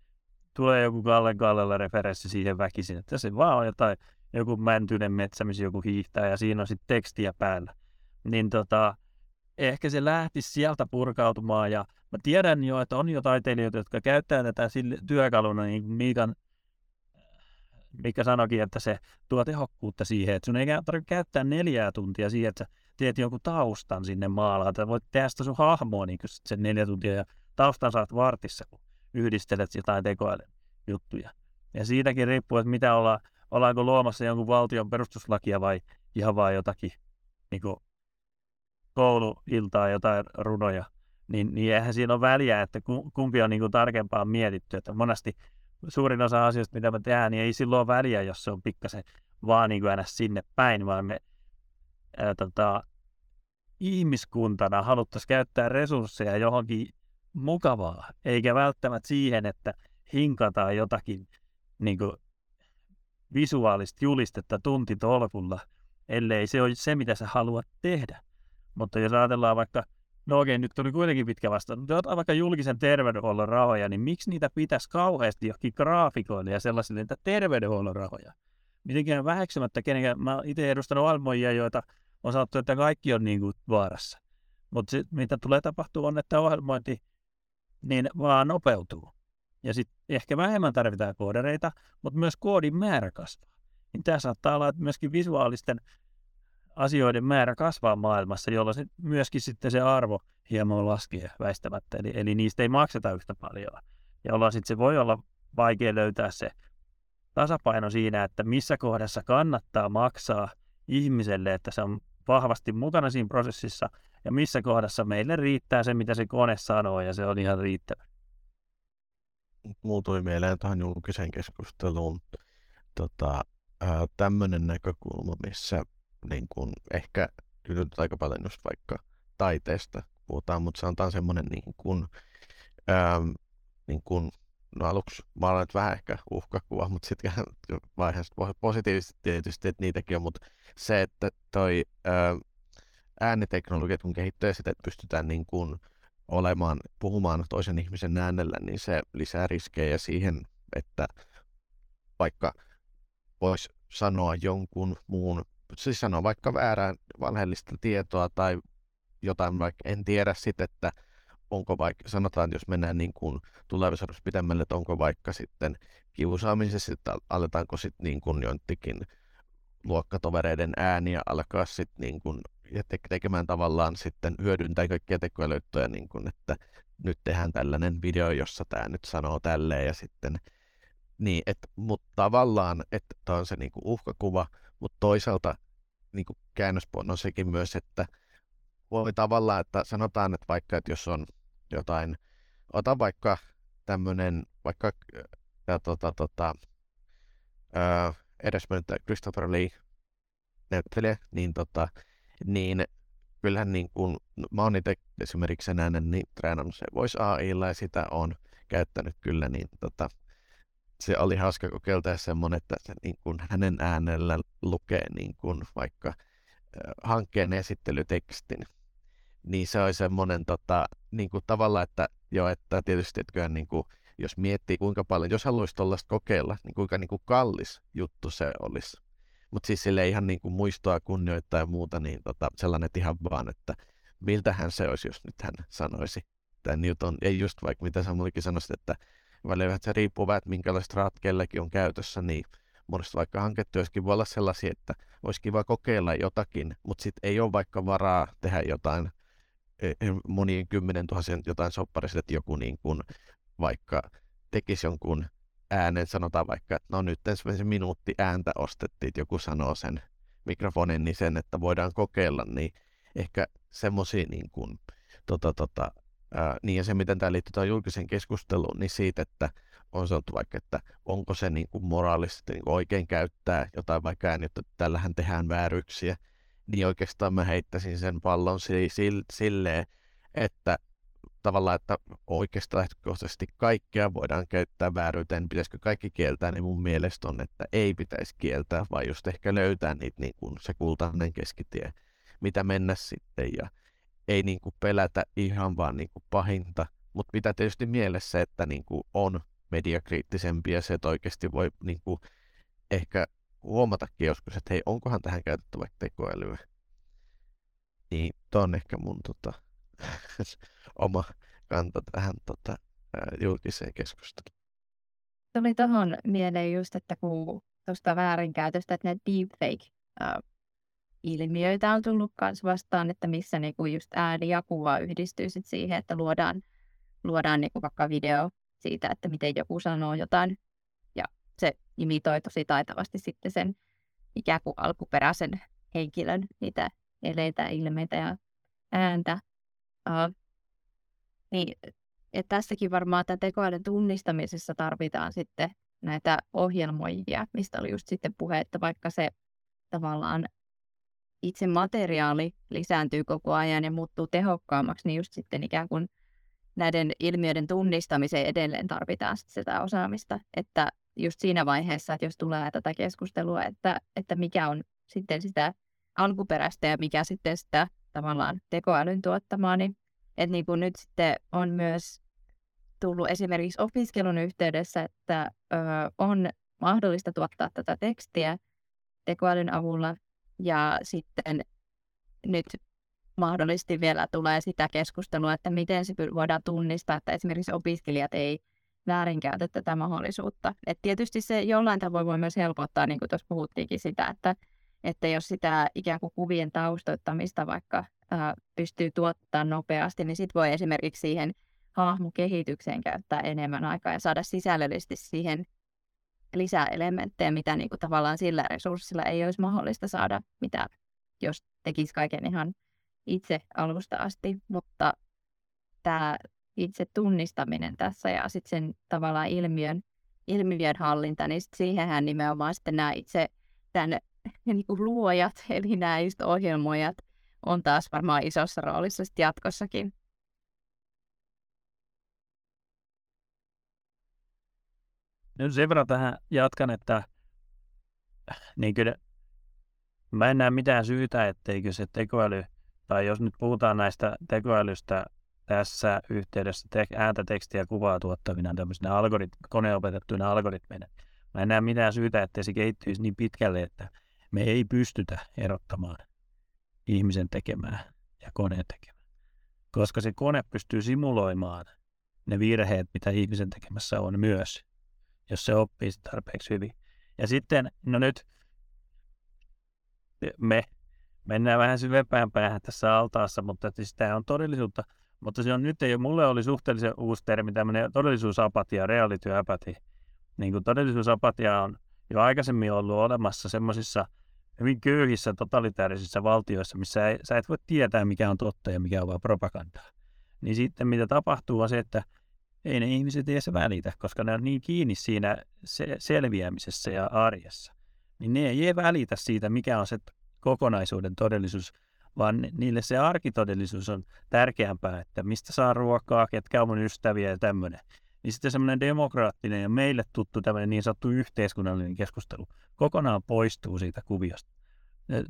tulee joku Kalle Kallella referenssi siihen väkisin, että se vaan on jotain, joku mäntyinen metsä, missä joku hiihtää ja siinä on sitten tekstiä päällä. Niin tota, ehkä se lähtisi sieltä purkautumaan ja mä tiedän jo, että on jo taiteilijoita, jotka käyttää tätä työkaluna, niin kuin Miikan mikä sanoikin, että se tuo tehokkuutta siihen, että sun ei tarvitse käyttää neljää tuntia siihen, että sä teet jonkun taustan sinne maalaan, että voit tehdä sitä sun hahmoa niin sen neljä tuntia ja taustan saat vartissa, kun yhdistelet jotain tekoälyn juttuja. Ja siitäkin riippuu, että mitä ollaan, ollaanko luomassa jonkun valtion perustuslakia vai ihan vaan jotakin niin kuin kouluiltaa, jotain runoja, niin, niin eihän siinä ole väliä, että kumpi on niin kuin tarkempaa mietitty. Että monesti suurin osa asioista, mitä me tehdään, niin ei silloin ole väliä, jos se on pikkasen vaan niin kuin sinne päin, vaan me ää, tota, ihmiskuntana haluttaisiin käyttää resursseja johonkin mukavaa, eikä välttämättä siihen, että hinkataan jotakin niin kuin visuaalista julistetta tuntitolkulla, ellei se ole se, mitä sä haluat tehdä. Mutta jos ajatellaan vaikka, no okei, nyt tuli kuitenkin pitkä vasta, mutta jos vaikka julkisen terveydenhuollon rahoja, niin miksi niitä pitäisi kauheasti johonkin graafikoille ja sellaisille niitä terveydenhuollon rahoja? Mitenkään väheksymättä kenenkään, mä itse edustanut almoja, joita on sanottu, että kaikki on niin kuin vaarassa. Mutta mitä tulee tapahtua on, että ohjelmointi niin vaan nopeutuu. Ja sitten ehkä vähemmän tarvitaan koodereita, mutta myös koodin määrä kasvaa. Niin tämä saattaa olla, että myöskin visuaalisten asioiden määrä kasvaa maailmassa, jolloin se, myöskin sitten se arvo hieman laskee väistämättä. Eli, eli niistä ei makseta yhtä paljon. Ja jolloin sitten se voi olla vaikea löytää se tasapaino siinä, että missä kohdassa kannattaa maksaa ihmiselle, että se on vahvasti mukana siinä prosessissa, ja missä kohdassa meille riittää se, mitä se kone sanoo, ja se on ihan riittävä. Mulla tuli mieleen tähän julkiseen keskusteluun tota, tämmöinen näkökulma, missä niin kun, ehkä nyt aika paljon just vaikka taiteesta puhutaan, mutta sanotaan semmoinen niin kun, ähm, niin kun, no aluksi mä olen vähän ehkä uhkakuva, mutta sitten vaiheessa positiivisesti tietysti, että niitäkin on, mutta se, että toi ääniteknologiat kun kehittyy sitä, että pystytään niin kun, olemaan, puhumaan toisen ihmisen äänellä, niin se lisää riskejä siihen, että vaikka voisi sanoa jonkun muun, siis sanoa vaikka väärää valheellista tietoa tai jotain, vaikka en tiedä sitten, että onko vaikka, sanotaan, jos mennään niin kuin tulevaisuudessa pitemmälle, että onko vaikka sitten kiusaamisessa, että aletaanko sitten niin kuin jonttikin luokkatovereiden ääniä alkaa sitten niin kuin ja te- tekemään tavallaan sitten hyödyntää kaikkia tekoälyttöjä, niin kuin, että nyt tehdään tällainen video, jossa tämä nyt sanoo tälleen ja sitten niin, että, mutta tavallaan, että tämä on se niin kuin uhkakuva, mutta toisaalta niin kuin on sekin myös, että voi tavallaan, että sanotaan, että vaikka, että jos on jotain, ota vaikka tämmöinen, vaikka ja, tota, tota, ää, edesmennyt Christopher Lee näyttelijä, niin, tota, niin kyllähän niin kuin, no, mä oon itse esimerkiksi sen äänen niin treenannut se Voice AIlla ja sitä on käyttänyt kyllä, niin tota, se oli hauska kokeilta semmoinen, että se niin kuin hänen äänellä lukee niin kuin vaikka hankkeen esittelytekstin. Niin se oli semmoinen tota, niin kuin tavalla, että jo, että tietysti että niin kuin, jos miettii kuinka paljon, jos haluaisi tuollaista kokeilla, niin kuinka niin kuin kallis juttu se olisi. Mutta siis sille ihan niin kuin muistoa kunnioittaa ja muuta, niin tota, sellainen että ihan vaan, että miltähän se olisi, jos nyt hän sanoisi. Tämä Newton, ei just vaikka mitä sä mullekin sanoisit, että välillä se riippuu vähän, että minkälaiset rahat on käytössä, niin monesti vaikka hanketyöskin voi olla sellaisia, että olisi kiva kokeilla jotakin, mutta sitten ei ole vaikka varaa tehdä jotain monien kymmenen tuhansien jotain sopparista, että joku niin kuin vaikka tekisi jonkun äänen, sanotaan vaikka, että no nyt se minuutti ääntä ostettiin, että joku sanoo sen mikrofonin, niin sen, että voidaan kokeilla, niin ehkä semmoisia niin kuin, tota, tota, Ää, niin ja se, miten tämä liittyy tähän julkiseen keskusteluun, niin siitä, että on sanottu vaikka, että onko se niin kuin moraalisesti niin kuin oikein käyttää jotain vaikka ääni, että tällähän tehdään vääryksiä, niin oikeastaan mä heittäisin sen pallon silleen, että tavallaan, että oikeastaan lähtökohtaisesti kaikkea voidaan käyttää vääryyteen, pitäisikö kaikki kieltää, niin mun mielestä on, että ei pitäisi kieltää, vaan just ehkä löytää niitä niin kuin se kultainen keskitie, mitä mennä sitten. Ja ei niin kuin pelätä ihan vaan niin kuin pahinta, mutta pitää tietysti mielessä, että niin kuin on mediakriittisempiä se, että oikeasti voi niin kuin ehkä huomatakin joskus, että hei, onkohan tähän käytetty vaikka tekoälyä. Niin, tuo on ehkä mun tota, oma kanta tähän tota, julkiseen keskusteluun. Tuli tuohon mieleen just, että kun tuosta väärinkäytöstä, että ne deepfake ilmiöitä on tullut myös vastaan, että missä niinku just ääni ja kuva yhdistyy sit siihen, että luodaan, luodaan niinku vaikka video siitä, että miten joku sanoo jotain. Imitoi tosi taitavasti sitten sen ikään kuin alkuperäisen henkilön niitä eleitä, ilmeitä ja ääntä. Uh, niin, että tässäkin varmaan tämän tekoälyn tunnistamisessa tarvitaan sitten näitä ohjelmoijia, mistä oli just sitten puhe, että vaikka se tavallaan itse materiaali lisääntyy koko ajan ja muuttuu tehokkaammaksi, niin just sitten ikään kuin näiden ilmiöiden tunnistamiseen edelleen tarvitaan sitä osaamista. Että just siinä vaiheessa, että jos tulee tätä keskustelua, että, että mikä on sitten sitä alkuperäistä ja mikä sitten sitä tavallaan tekoälyn tuottamaa, niin että niin kuin nyt sitten on myös tullut esimerkiksi opiskelun yhteydessä, että ö, on mahdollista tuottaa tätä tekstiä tekoälyn avulla. Ja sitten nyt mahdollisesti vielä tulee sitä keskustelua, että miten se voidaan tunnistaa, että esimerkiksi opiskelijat ei väärinkäytä tätä mahdollisuutta. Et tietysti se jollain tavoin voi myös helpottaa, niin kuin tuossa puhuttiinkin sitä, että, että jos sitä ikään kuin kuvien taustoittamista vaikka ää, pystyy tuottaa nopeasti, niin sitten voi esimerkiksi siihen hahmokehitykseen käyttää enemmän aikaa ja saada sisällöllisesti siihen lisää elementtejä, mitä niin kuin tavallaan sillä resurssilla ei olisi mahdollista saada, mitä jos tekisi kaiken ihan itse alusta asti, mutta tämä itse tunnistaminen tässä ja sitten sen tavallaan ilmiön, ilmiön hallinta, niin sit siihenhän nimenomaan sitten nämä itse tämän niin kuin luojat, eli nämä just ohjelmoijat, on taas varmaan isossa roolissa sitten jatkossakin. Nyt sen verran tähän jatkan, että niin kyllä, mä en näe mitään syytä, etteikö se tekoäly, tai jos nyt puhutaan näistä tekoälystä tässä yhteydessä te- ääntä, tekstiä ja kuvaa tuottavina tämmöisinä algorit- koneopetettuina algoritmeina, mä en näe mitään syytä, ettei se kehittyisi niin pitkälle, että me ei pystytä erottamaan ihmisen tekemää ja koneen tekemää. Koska se kone pystyy simuloimaan ne virheet, mitä ihmisen tekemässä on myös, jos se oppii tarpeeksi hyvin. Ja sitten, no nyt me mennään vähän syvempään päähän tässä altaassa, mutta siis tämä on todellisuutta. Mutta se on nyt, ei, mulle oli suhteellisen uusi termi, tämmöinen todellisuusapatia, reality apathy. Niin kuin todellisuusapatia on jo aikaisemmin ollut olemassa semmoisissa hyvin köyhissä totalitaarisissa valtioissa, missä ei, sä et voi tietää, mikä on totta ja mikä on vain propagandaa. Niin sitten mitä tapahtuu on se, että ei ne ihmiset edes välitä, koska ne on niin kiinni siinä se- selviämisessä ja arjessa. Niin ne ei välitä siitä, mikä on se kokonaisuuden todellisuus, vaan niille se arkitodellisuus on tärkeämpää, että mistä saa ruokaa, ketkä on mun ystäviä ja tämmöinen. Niin sitten semmoinen demokraattinen ja meille tuttu tämmöinen niin sanottu yhteiskunnallinen keskustelu kokonaan poistuu siitä kuviosta.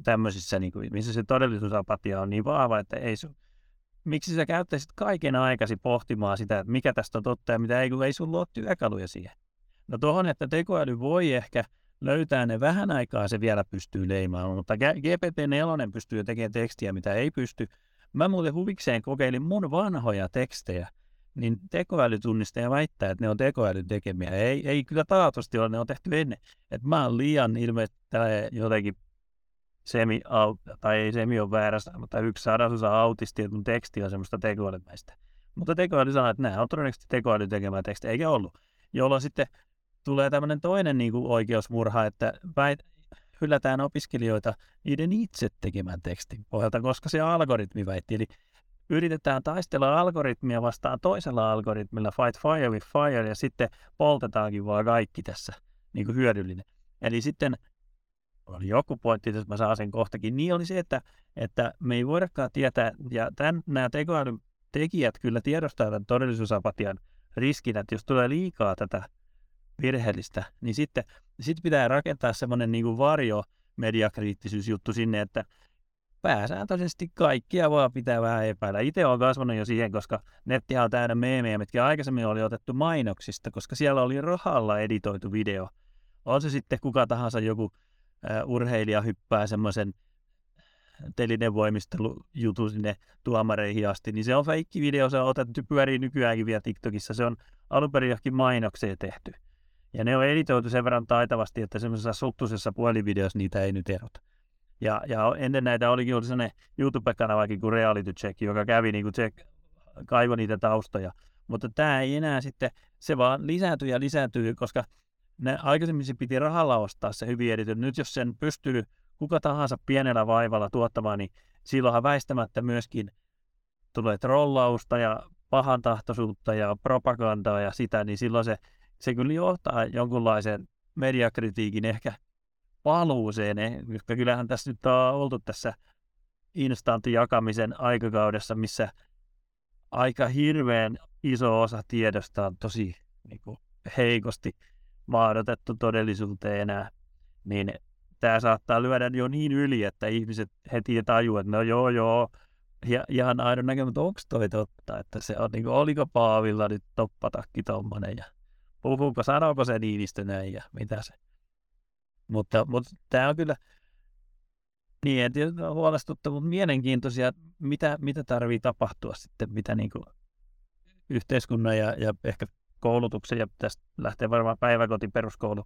Tämmöisissä, niin kuin, missä se todellisuusapatia on niin vahva, että ei sun, miksi sä käyttäisit kaiken aikasi pohtimaan sitä, että mikä tästä on totta ja mitä ei, kun ei sulla ole työkaluja siihen. No tuohon, että tekoäly voi ehkä löytää ne vähän aikaa, se vielä pystyy leimaamaan, mutta GPT-4 pystyy tekemään tekstiä, mitä ei pysty. Mä muuten huvikseen kokeilin mun vanhoja tekstejä, niin tekoälytunnistaja väittää, että ne on tekoälyn tekemiä. Ei, ei kyllä taatusti ole, ne on tehty ennen. Että mä oon liian ilmeisesti jotenkin semi, tai ei semi ole väärässä, mutta yksi sadasosa autisti, että mun teksti on semmoista tekoälymäistä. Mutta tekoäly sanoo, että nämä on todennäköisesti tekoäly tekemää tekstiä, eikä ollut. Jolloin sitten tulee tämmöinen toinen niin kuin oikeusmurha, että väit, hylätään opiskelijoita niiden itse tekemään tekstin pohjalta, koska se algoritmi väitti. Eli yritetään taistella algoritmia vastaan toisella algoritmilla, fight fire with fire, ja sitten poltetaankin vaan kaikki tässä niin kuin hyödyllinen. Eli sitten oli joku pointti, jos mä saan sen kohtakin, niin oli se, että, että me ei voidakaan tietää, ja tämän, nämä tekoälyn tekijät kyllä tiedostaa tämän todellisuusapatian riskin, että jos tulee liikaa tätä virheellistä, niin sitten sit pitää rakentaa semmoinen niin varjo mediakriittisyysjuttu sinne, että pääsääntöisesti kaikkia vaan pitää vähän epäillä. Itse olen kasvanut jo siihen, koska nettihan on täynnä meemejä, mitkä aikaisemmin oli otettu mainoksista, koska siellä oli rahalla editoitu video. On se sitten kuka tahansa joku uh, urheilija hyppää semmoisen telinevoimistelujutun sinne tuomareihin asti, niin se on feikki video, se on otettu, pyörii nykyäänkin vielä TikTokissa, se on alun perin johonkin mainokseen tehty. Ja ne on editoitu sen verran taitavasti, että semmoisessa suttusessa puolivideossa niitä ei nyt erota. Ja, ja ennen näitä olikin ollut sellainen YouTube-kanavakin kuin Reality Check, joka kävi niin kuin check, kaivo niitä taustoja. Mutta tämä ei enää sitten, se vaan lisääntyy ja lisääntyy, koska ne aikaisemmin se piti rahalla ostaa se hyvin editoitu. Nyt jos sen pystyy kuka tahansa pienellä vaivalla tuottamaan, niin silloinhan väistämättä myöskin tulee trollausta ja pahantahtoisuutta ja propagandaa ja sitä, niin silloin se, se kyllä johtaa jonkunlaiseen mediakritiikin ehkä paluuseen, eh, koska kyllähän tässä nyt on oltu tässä instantin jakamisen aikakaudessa, missä aika hirveän iso osa tiedosta on tosi niin kuin, heikosti maadotettu todellisuuteen enää, niin tämä saattaa lyödä jo niin yli, että ihmiset heti tajuu, että no joo joo, ja ihan aidon näkemään, mutta onko toi totta, että se on niin kuin, oliko Paavilla nyt toppatakki tommonen ja puhuuko, sanooko se Niinistö näin ja mitä se mutta, mutta tämä on kyllä, niin tiedä, huolestuttava, mutta mielenkiintoisia, mitä, mitä tarvii tapahtua sitten, mitä niin kuin yhteiskunnan ja, ja ehkä koulutuksen, ja tästä lähtee varmaan päiväkoti peruskoulu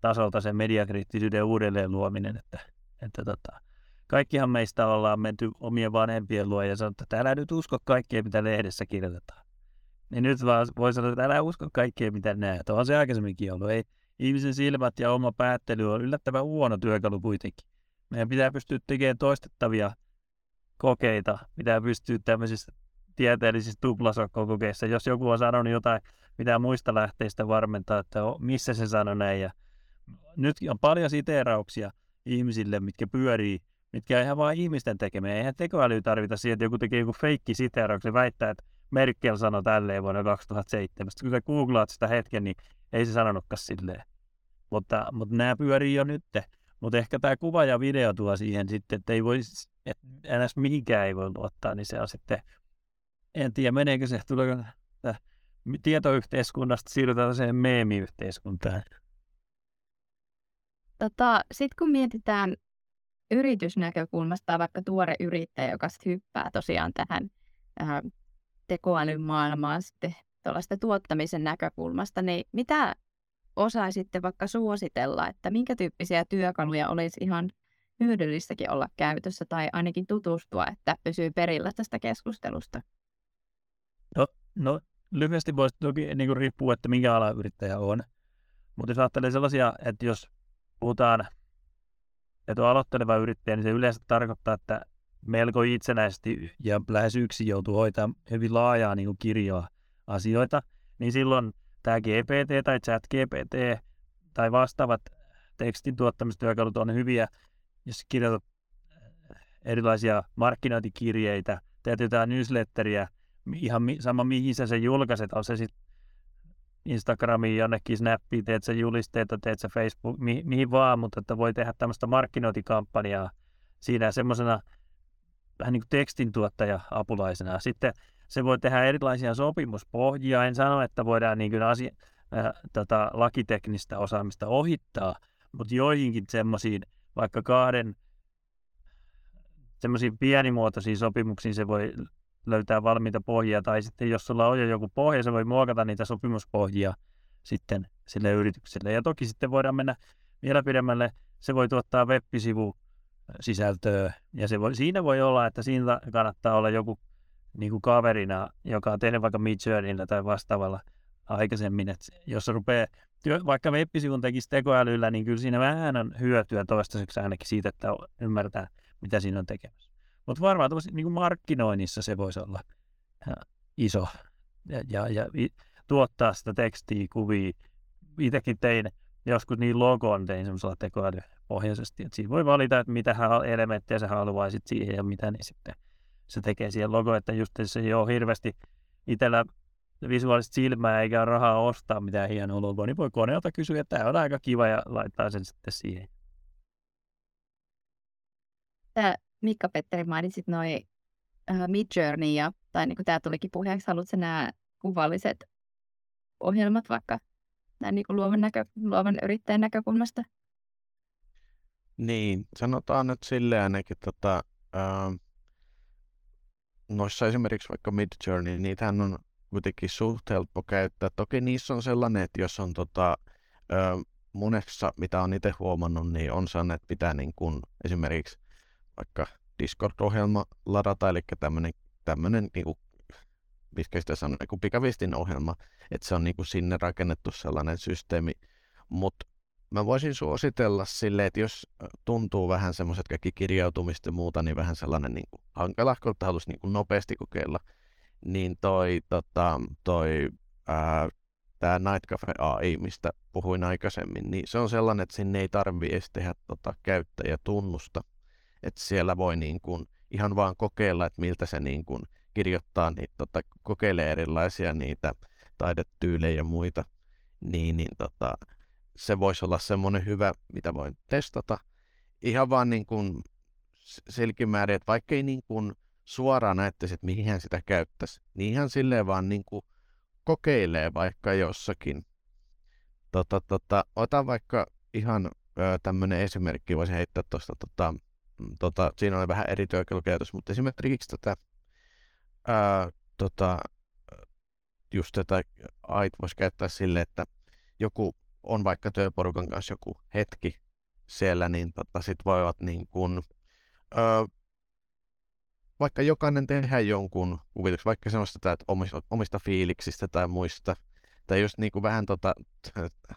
tasolta sen mediakriittisyyden uudelleen luominen, että, että tota, kaikkihan meistä ollaan menty omien vanhempien luo ja sanottu, että älä nyt usko kaikkea, mitä lehdessä kirjoitetaan. Niin nyt vaan voi sanoa, että älä usko kaikkea, mitä näet. On se aikaisemminkin ollut. Ei, ihmisen silmät ja oma päättely on yllättävän huono työkalu kuitenkin. Meidän pitää pystyä tekemään toistettavia kokeita, pitää pystyä tämmöisissä tieteellisissä tuplasokkokokeissa. Jos joku on sanonut jotain, mitä muista lähteistä varmentaa, että missä se sanoi näin. Ja nyt on paljon siteerauksia ihmisille, mitkä pyörii, mitkä on ihan vain ihmisten tekemiä. Eihän tekoäly tarvita siihen, että joku tekee joku feikki siteerauksen väittää, että Merkel sanoi tälleen vuonna 2007. Kun sä googlaat sitä hetken, niin ei se sanonutkaan silleen. Mutta, mutta nämä pyörii jo nyt. Mutta ehkä tämä kuva ja video tuo siihen sitten, että ei voi, että enää mihinkään ei voi luottaa, niin se on sitten, en tiedä meneekö se, tuleeko tietoyhteiskunnasta siirrytään siihen meemiyhteiskuntaan. Tota, Sitten kun mietitään yritysnäkökulmasta vaikka tuore yrittäjä, joka hyppää tosiaan tähän ää, tekoälyn maailmaan sitten tuollaista tuottamisen näkökulmasta, niin mitä osaisitte vaikka suositella, että minkä tyyppisiä työkaluja olisi ihan hyödyllistäkin olla käytössä tai ainakin tutustua, että pysyy perillä tästä keskustelusta? No, no lyhyesti voisi toki niin kuin riippuu, että minkä ala yrittäjä on. Mutta jos ajattelee sellaisia, että jos puhutaan, että on aloitteleva yrittäjä, niin se yleensä tarkoittaa, että melko itsenäisesti ja lähes yksin joutuu hoitamaan hyvin laajaa niin kuin kirjoa asioita, niin silloin tämä GPT tai chat GPT tai vastaavat tekstin tuottamistyökalut on hyviä, jos kirjoitat erilaisia markkinointikirjeitä, teet jotain newsletteriä, ihan sama mihin sä sen julkaiset, on se sitten Instagramiin, jonnekin Snappiin, teet sä julisteita, teet sä Facebook, mi- mihin vaan, mutta että voi tehdä tämmöistä markkinointikampanjaa siinä semmoisena vähän niin kuin tekstintuottaja apulaisena. Sitten se voi tehdä erilaisia sopimuspohjia. En sano, että voidaan niin kuin asia, äh, tota, lakiteknistä osaamista ohittaa, mutta joihinkin semmoisiin vaikka kahden semmoisiin pienimuotoisiin sopimuksiin se voi löytää valmiita pohjia, tai sitten jos sulla on jo joku pohja, se voi muokata niitä sopimuspohjia sitten sille yritykselle. Ja toki sitten voidaan mennä vielä pidemmälle, se voi tuottaa web-sivu sisältöä, ja se voi, siinä voi olla, että siinä kannattaa olla joku niin kuin kaverina, joka on tehnyt vaikka Midjourneyllä tai vastaavalla aikaisemmin, että jos rupeaa, vaikka web-sivun tekisi tekoälyllä, niin kyllä siinä vähän on hyötyä toistaiseksi ainakin siitä, että ymmärtää, mitä siinä on tekemässä. Mutta varmaan niin kuin markkinoinnissa se voisi olla iso ja, ja, ja tuottaa sitä tekstiä, kuvia. Itsekin tein joskus niin logon tein semmoisella tekoälypohjaisesti, että siinä voi valita, että mitä elementtejä sä haluaisit siihen ja mitä, niin sitten se tekee siihen logo, että just se ei ole hirveästi itsellä visuaalista silmää eikä rahaa ostaa mitään hienoa logoa, niin voi koneelta kysyä, että tämä on aika kiva ja laittaa sen sitten siihen. Tämä Mikka-Petteri mainitsit noin uh, Midjourney, ja, tai niin kuin tämä tulikin puheeksi, haluatko nämä kuvalliset ohjelmat vaikka näin niin kuin luovan, näkö, luovan yrittäjän näkökulmasta? Niin, sanotaan nyt silleen ainakin, tota, äh, noissa esimerkiksi vaikka Midjourney, niitähän on kuitenkin suht helppo käyttää. Toki niissä on sellainen, että jos on tota, äh, monessa, mitä on itse huomannut, niin on sellainen, että pitää niin kuin esimerkiksi vaikka Discord-ohjelma ladata, eli tämmöinen, niin mitkä sitä sanoo, niin pikavistin ohjelma, että se on niin kuin sinne rakennettu sellainen systeemi, mutta mä voisin suositella sille, että jos tuntuu vähän semmoiset kaikki kirjautumista ja muuta, niin vähän sellainen niin kuin hankala, kun haluaisi niin kuin nopeasti kokeilla, niin toi, tota, toi ää, tämä Night Cafe AI, mistä puhuin aikaisemmin, niin se on sellainen, että sinne ei tarvitse edes tehdä tota käyttäjätunnusta, että siellä voi niin kuin ihan vaan kokeilla, että miltä se niin kuin kirjoittaa, niin tota, kokeilee erilaisia niitä taidetyylejä ja muita, niin, niin tota, se voisi olla semmoinen hyvä, mitä voin testata. Ihan vaan niin kuin selkimäärin, että vaikka ei niin kuin suoraan näyttäisi, että mihin hän sitä käyttäisi, niin ihan silleen vaan niin kuin kokeilee vaikka jossakin. Tota, tota, ota vaikka ihan tämmöinen esimerkki, voisin heittää tuosta tota, tota, siinä on vähän eri työkalukäytös, mutta esimerkiksi tätä, ää, tota, just tätä AIT voisi käyttää sille, että joku on vaikka työporukan kanssa joku hetki siellä, niin tota, sit voivat niin kuin, ö, vaikka jokainen tehdä jonkun kuvituksen, vaikka semmoista että omista, omista fiiliksistä tai muista, tai just niin kuin vähän tota,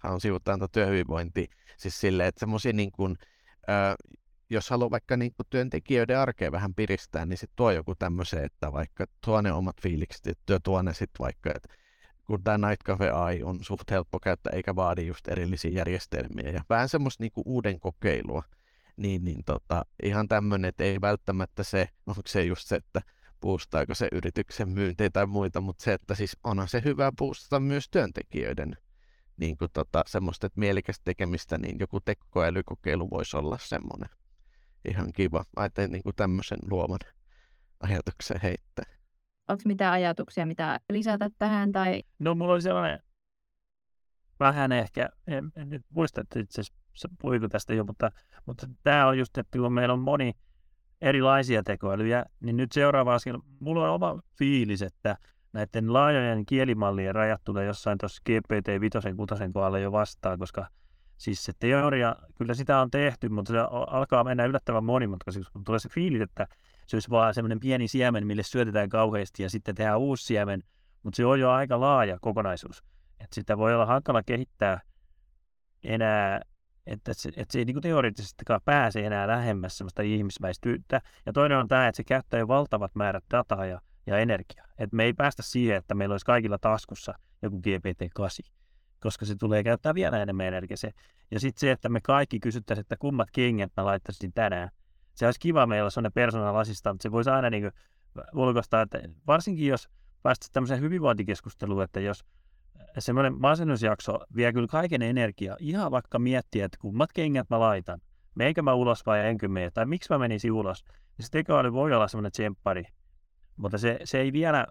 on sivuttaa työhyvinvointi, siis silleen, että semmoisia niin kuin, jos haluaa vaikka niin työntekijöiden arkea vähän piristää, niin sitten tuo joku tämmöisen, että vaikka tuo ne omat fiilikset, että tuo ne sitten vaikka, että kun tämä Night Cafe AI on suht helppo käyttää eikä vaadi just erillisiä järjestelmiä ja vähän semmoista niinku uuden kokeilua, niin, niin tota, ihan tämmöinen, että ei välttämättä se, onko se just se, että boostaako se yrityksen myyntiä tai muita, mutta se, että siis onhan se hyvä boostata myös työntekijöiden niin kuin tota, semmoista, että mielikästä tekemistä, niin joku tekoälykokeilu voisi olla semmoinen ihan kiva. Ajattelin niin kuin tämmöisen luovan ajatuksen heittää. Onko mitään ajatuksia, mitä lisätä tähän? Tai... No mulla oli sellainen vähän ehkä, en, en nyt muista, että itse asiassa puhuiko tästä jo, mutta, mutta tämä on just, että kun meillä on moni erilaisia tekoälyjä, niin nyt seuraava askel, mulla on oma fiilis, että näiden laajojen kielimallien rajat tulee jossain tuossa GPT-5 kohdalla jo vastaan, koska siis se teoria, kyllä sitä on tehty, mutta se alkaa mennä yllättävän monimutkaiseksi, kun tulee se fiilis, että se olisi vaan semmoinen pieni siemen, mille syötetään kauheasti ja sitten tehdään uusi siemen, mutta se on jo aika laaja kokonaisuus. Et sitä voi olla hankala kehittää enää, että se, että se ei niin teoreettisestikaan pääse enää lähemmäs semmoista ihmisväistyyttä. Ja toinen on tämä, että se käyttää jo valtavat määrät dataa ja, ja energiaa. Et me ei päästä siihen, että meillä olisi kaikilla taskussa joku GPT-8, koska se tulee käyttää vielä enemmän energiaa. Ja sitten se, että me kaikki kysyttäisiin, että kummat kengät mä laittaisin tänään, se olisi kiva meillä sellainen personal assistant, se voisi aina niin ulkoistaa, että varsinkin jos päästä tämmöiseen hyvinvointikeskusteluun, että jos semmoinen masennusjakso vie kyllä kaiken energiaa, ihan vaikka miettiä, että kummat kengät mä laitan, meinkö mä ulos vai enkö mene, tai miksi mä menisin ulos, niin se tekoäly voi olla semmoinen tsemppari, mutta se, se ei vielä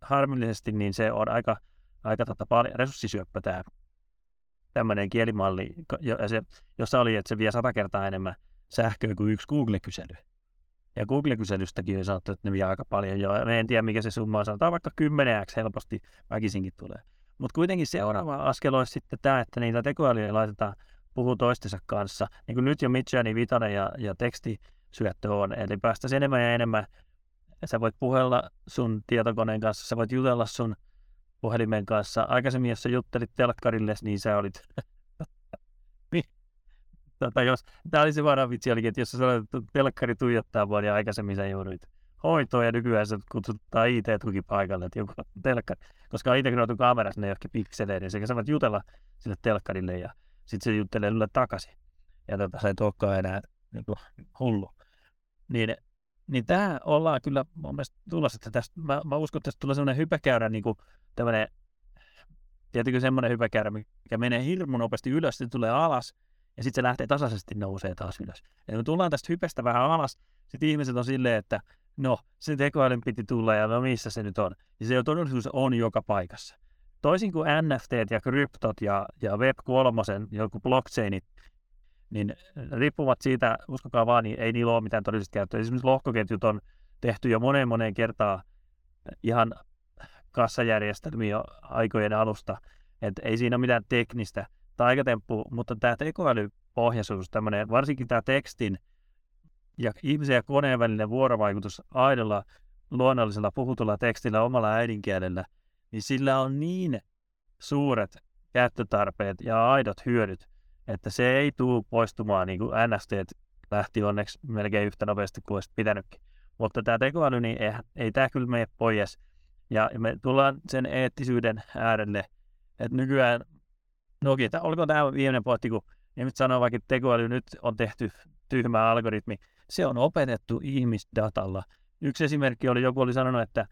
harmillisesti, niin se on aika, aika paljon resurssisyöppä tämä tämmöinen kielimalli, ja se, jossa oli, että se vie sata kertaa enemmän sähköä kuin yksi Google-kysely. Ja Google-kyselystäkin on sanottu, että ne vie aika paljon jo. Me en tiedä, mikä se summa on. Sanotaan vaikka 10x helposti väkisinkin tulee. Mutta kuitenkin seuraava askel olisi sitten tämä, että niitä tekoälyjä laitetaan puhuu toistensa kanssa. Niin kuin nyt jo Midjourney, Vitanen ja, ja tekstisyöttö on. Eli päästäisiin enemmän ja enemmän. Sä voit puhella sun tietokoneen kanssa, sä voit jutella sun puhelimen kanssa. Aikaisemmin, jos sä juttelit telkkarille, niin sä olit tota, jos, tämä oli se vaara vitsi, olikin, että jos sä sanoit, että telkkari tuijottaa vuoden niin aikaisemmin sä jouduit hoitoon ja nykyään se kutsuttaa IT-tuki paikalle, että joku telkkari, koska on integroitu kamerassa ne johonkin pikseleihin, sekä sä voit jutella sille telkkarille ja sitten se juttelee sulle takaisin. Ja tota, se ei olekaan enää niin kuin, hullu. Niin, niin tämä ollaan kyllä mun mielestä tulossa, että tästä, mä, mä uskon, että tästä tulee sellainen hypäkäyrä, niin kuin tämmöinen, tietenkin semmoinen hypäkäyrä, mikä menee hirmu nopeasti ylös, sitten tulee alas, ja sitten se lähtee tasaisesti nousee taas ylös. Ja kun tullaan tästä hypestä vähän alas, sitten ihmiset on silleen, että no, se tekoälyn piti tulla ja no missä se nyt on. Ja se todellisuus on joka paikassa. Toisin kuin NFT ja kryptot ja, ja Web3, joku blockchainit, niin riippuvat siitä, uskokaa vaan, niin ei niillä ole mitään todellista käyttöä. Esimerkiksi lohkoketjut on tehty jo moneen moneen kertaan ihan kassajärjestelmiä aikojen alusta, että ei siinä ole mitään teknistä taikatemppu, mutta tämä tekoälypohjaisuus, tämmöinen, varsinkin tämä tekstin ja ihmisen ja koneen välinen vuorovaikutus aidolla luonnollisella puhutulla tekstillä omalla äidinkielellä, niin sillä on niin suuret käyttötarpeet ja aidot hyödyt, että se ei tule poistumaan, niin kuin NST lähti onneksi melkein yhtä nopeasti kuin olisi pitänytkin. Mutta tämä tekoäly, niin ei, ei tämä kyllä mene pois. Ja me tullaan sen eettisyyden äärelle, että nykyään No okei, okay, oliko tämä viimeinen pointti, kun nyt sanoo vaikka, että tekoäly nyt on tehty tyhmä algoritmi. Se on opetettu ihmisdatalla. Yksi esimerkki oli, joku oli sanonut, että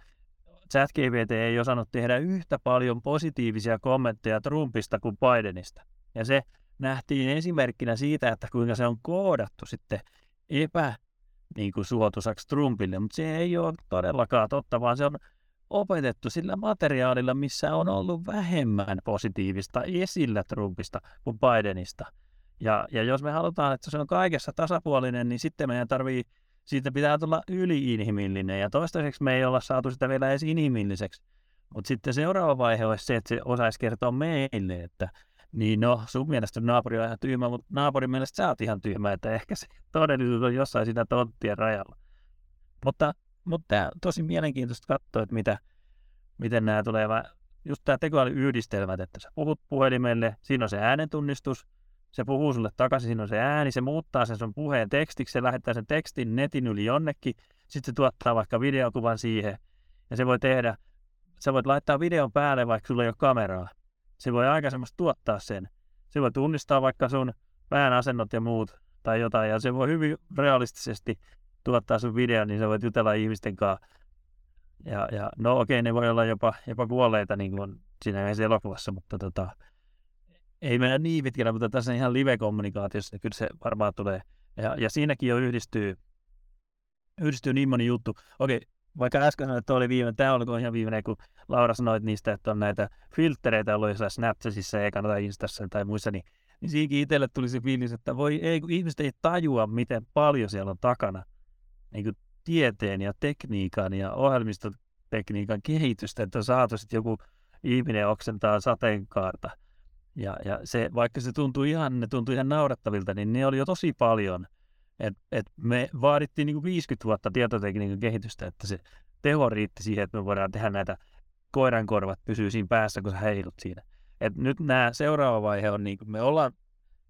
ChatGPT ei osannut tehdä yhtä paljon positiivisia kommentteja Trumpista kuin Bidenista. Ja se nähtiin esimerkkinä siitä, että kuinka se on koodattu sitten epä niin kuin suotuisaksi Trumpille, mutta se ei ole todellakaan totta, vaan se on opetettu sillä materiaalilla, missä on ollut vähemmän positiivista esillä Trumpista kuin Bidenista. Ja, ja jos me halutaan, että se on kaikessa tasapuolinen, niin sitten meidän tarvii, siitä pitää tulla yliinhimillinen. Ja toistaiseksi me ei olla saatu sitä vielä edes inhimilliseksi. Mutta sitten seuraava vaihe olisi se, että se osaisi kertoa meille, että Niin no, sun mielestä naapuri on ihan tyhmä, mutta naapurin mielestä sä oot ihan tyhmä, että ehkä se todellisuus on jossain siinä tonttien rajalla. Mutta, mutta tämä on tosi mielenkiintoista katsoa, että mitä, miten nämä tulee. Just tämä tekoälyyhdistelmät, että sä puhut puhelimelle, siinä on se äänentunnistus, se puhuu sulle takaisin, siinä on se ääni, se muuttaa sen sun puheen tekstiksi, se lähettää sen tekstin netin yli jonnekin, sitten se tuottaa vaikka videokuvan siihen, ja se voi tehdä, sä voit laittaa videon päälle, vaikka sulla ei ole kameraa. Se voi aikaisemmasta tuottaa sen. Se voi tunnistaa vaikka sun pään asennot ja muut tai jotain, ja se voi hyvin realistisesti tuottaa sun videon, niin sä voit jutella ihmisten kanssa. Ja, ja no okei, okay, ne voi olla jopa, jopa kuolleita niin kuin siinä elokuvassa, mutta tota, ei mennä niin pitkällä, mutta tässä ihan live-kommunikaatiossa, kyllä se varmaan tulee. Ja, ja siinäkin jo yhdistyy, yhdistyy niin moni juttu. Okei, vaikka äsken sanoin, että oli viimeinen, tämä oli ihan viimeinen, kun Laura sanoi niistä, että on näitä filtreitä ollut jossain Snapchatissa ja kannata Instassa tai muissa, niin, niin siinäkin itselle tuli se fiilis, että voi ei, kun ihmiset ei tajua, miten paljon siellä on takana niin kuin tieteen ja tekniikan ja ohjelmistotekniikan kehitystä, että on saatu sitten joku ihminen oksentaa sateenkaarta – ja, ja se, vaikka se tuntui ihan, ne tuntui ihan naurattavilta, niin ne oli jo tosi paljon. Et, et me vaadittiin niin kuin 50 vuotta tietotekniikan kehitystä, että se teho riitti siihen, että me voidaan tehdä näitä koirankorvat pysyy siinä päässä, kun sä heilut siinä. Et nyt nämä seuraava vaihe on, niin me ollaan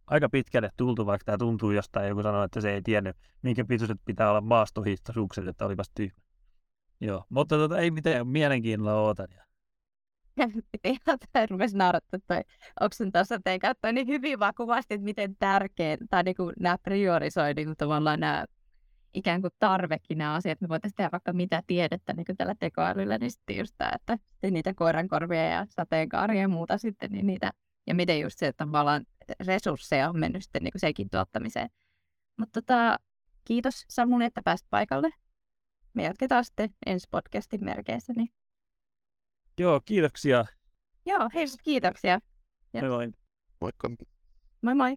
aika pitkälle tultu, vaikka tämä tuntuu jostain, joku sanoi, että se ei tiennyt, minkä pituiset pitää olla maastohiihtosukset, että olipas tyhmä. Joo, mutta tota, ei mitään mielenkiinnolla ootan. Ja ihan rupesi naurattaa toi Oksun tuossa teidän käyttää niin hyvin vaan kuvasti, että miten tärkeä, tai niin kuin nämä priorisoi niin kuin tavallaan nämä ikään kuin tarvekin nämä asiat. Me voitaisiin tehdä vaikka mitä tiedettä niin kuin tällä tekoälyllä, niin sitten just tämä, että niitä koirankorvia ja sateenkaaria ja muuta sitten, niin niitä, ja miten just se, että tavallaan resursseja on mennyt sitten niin kuin sekin tuottamiseen. Mutta tota, kiitos Samuli, että pääsit paikalle. Me jatketaan sitten ensi podcastin merkeissä, niin Joo, kiitoksia. Joo, hei, kiitoksia. Moi moi. Moikka. Moi moi.